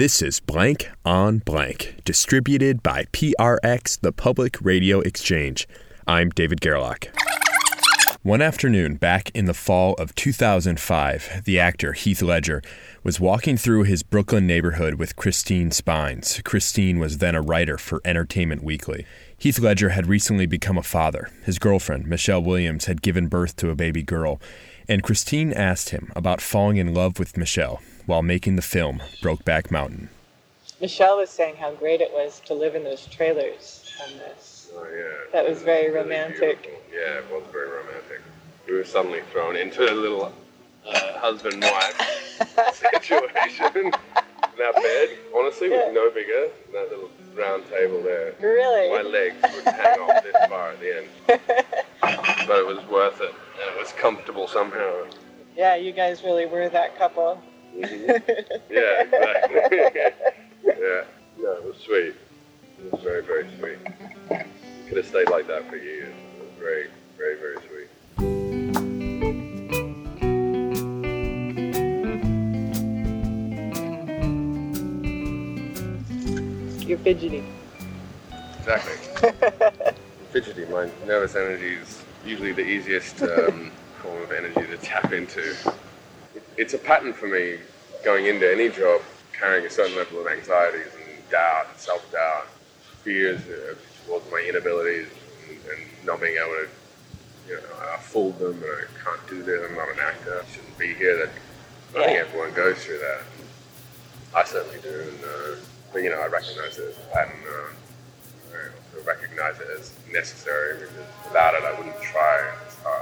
This is Blank on Blank, distributed by PRX, the Public Radio Exchange. I'm David Gerlach. One afternoon, back in the fall of 2005, the actor Heath Ledger was walking through his Brooklyn neighborhood with Christine Spines. Christine was then a writer for Entertainment Weekly. Heath Ledger had recently become a father. His girlfriend, Michelle Williams, had given birth to a baby girl, and Christine asked him about falling in love with Michelle while making the film Brokeback Mountain. Michelle was saying how great it was to live in those trailers on this. Oh, yeah. That was very Really romantic. beautiful. yeah, it was very romantic. We were suddenly thrown into a little uh, husband wife situation in that bed, honestly, Yeah. was no bigger than that little round table there. Really? My legs would hang off this far at the end. But it was worth it. And it was comfortable somehow. Yeah, you guys really were that couple. Mhm. Yeah, exactly. yeah. No, it was sweet. It was very, very sweet. Could have stayed like that for years. It was very, very, very sweet. You're fidgety. Exactly. Fidgety. My nervous energy is usually the easiest um, form of energy to tap into. It's a pattern for me going into any job, carrying a certain level of anxieties and doubt, and self-doubt, fears uh, towards my inabilities, and, and not being able to, you know, I fooled them, and I can't do this. I'm not an actor. I shouldn't be here. That I think Yeah. everyone goes through that. I certainly do, and uh, but you know, I recognize it as a pattern. Uh, I also recognize it as necessary because without it, I wouldn't try as hard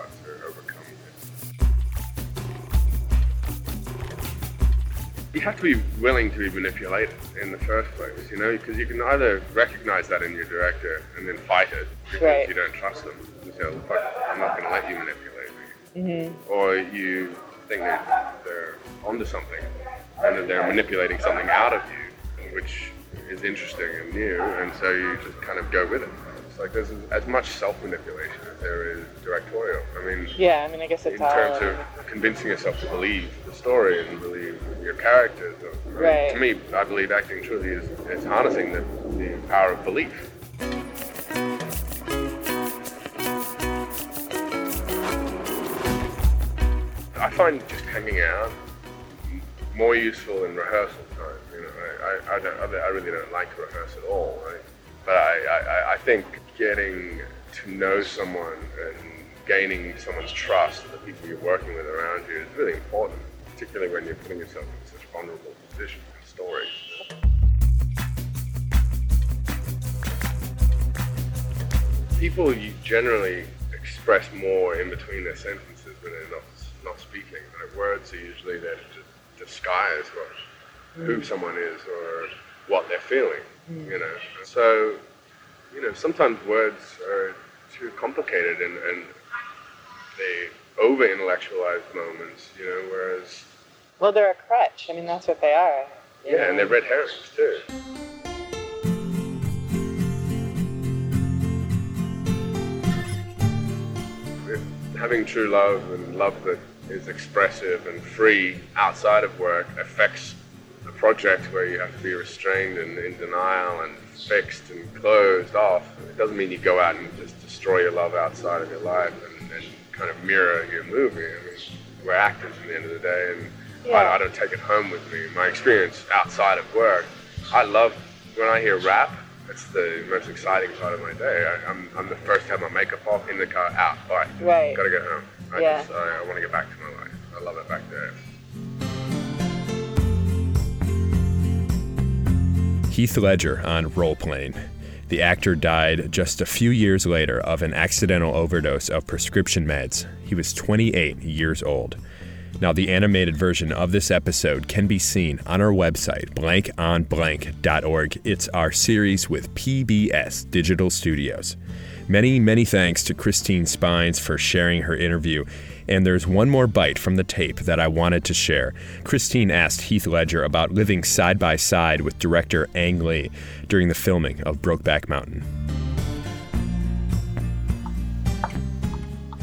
You have to be willing to be manipulated in the first place, you know, because you can either recognize that in your director and then fight it because Right. you don't trust them. You say, "Look, I'm not going to let you manipulate me Mm-hmm. or you think that they're onto something and that they're manipulating something out of you, which is interesting and new, and so you just kind of go with it. It's like there's as much self-manipulation as there is directorial. I mean, Yeah, I mean, I guess in it's all. terms of convincing yourself to believe the story and believe your characters. I mean, Right. To me, I believe acting truly is, is harnessing the, the power of belief. I find just hanging out more useful in rehearsal time. You know, I, I, I, don't, I really don't like to rehearse at all. But I, I, I think getting to know someone and gaining someone's trust, and the people you're working with around you, is really important, particularly when you're putting yourself in such vulnerable positions and stories. People you generally express more in between their sentences when they're not, not speaking. Like words are usually there to disguise what, who someone is or what they're feeling, hmm. you know. So, you know, sometimes words are too complicated and, and they over intellectualize moments, you know, whereas, Well, they're a crutch. I mean, that's what they are. yeah, and they're red herrings too. If having true love and love that is expressive and free outside of work affects a project where you have to be restrained and in denial and fixed and closed off, it doesn't mean you go out and just destroy your love outside of your life and, and kind of mirror your movie. I mean, we're actors at the end of the day, and Yeah. I, I don't take it home with me. My experience outside of work, I love when I hear wrap. It's the most exciting part of my day. I, I'm, I'm the first to have my makeup off in the car, out, bye. Right. Gotta go home. I Yeah. just, I, I want to get back to my life. I love it back there. Heath Ledger on Role Playing. The actor died just a few years later of an accidental overdose of prescription meds. He was 28 years old. Now, the animated version of this episode can be seen on our website, blankonblank.org. It's our series with PBS Digital Studios. Many, many thanks to Christine Spines for sharing her interview. And there's one more bite from the tape that I wanted to share. Christine asked Heath Ledger about living side by side with director Ang Lee during the filming of Brokeback Mountain.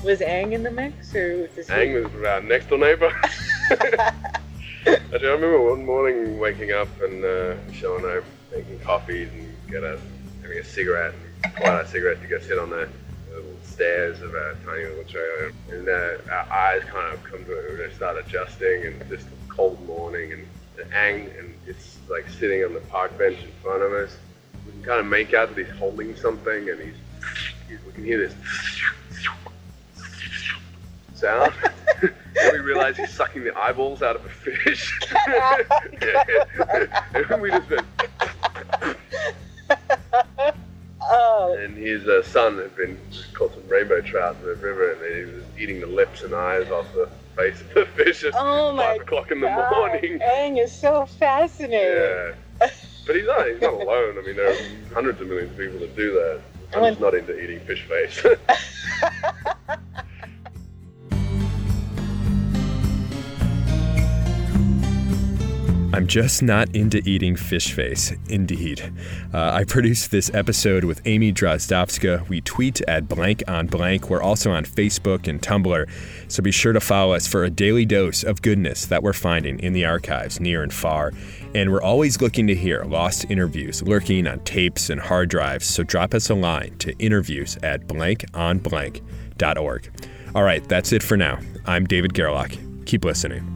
Was Ang in the mix, or was this? Ang was our next door neighbor. Actually, I remember one morning waking up and uh, and I making coffees and get a, having a cigarette and pull out a cigarette to go sit on the little stairs of our tiny little trailer. And uh, our eyes kind of come to it they start adjusting and just cold morning and the ang and it's like sitting on the park bench in front of us. We can kind of make out that he's holding something and he's, he's we can hear this sound. and we realize he's sucking the eyeballs out of a fish. and we just went, Oh, and his uh, son had been caught some rainbow trout in the river, and he was eating the lips and eyes off the face of the fish at oh five o'clock in the God. morning. Ang is so fascinating. Yeah, but he's not. He's not alone. I mean, there are hundreds of millions of people that do that. I'm When- just not into eating fish face. I'm just not into eating fish face, indeed. Uh, I produced this episode with Amy Drozdowska. We tweet at blank on blank. We're also on Facebook and Tumblr, so be sure to follow us for a daily dose of goodness that we're finding in the archives near and far. And we're always looking to hear lost interviews lurking on tapes and hard drives, so drop us a line to interviews at blankonblank.org. All right, that's it for now. I'm David Gerlach. Keep listening.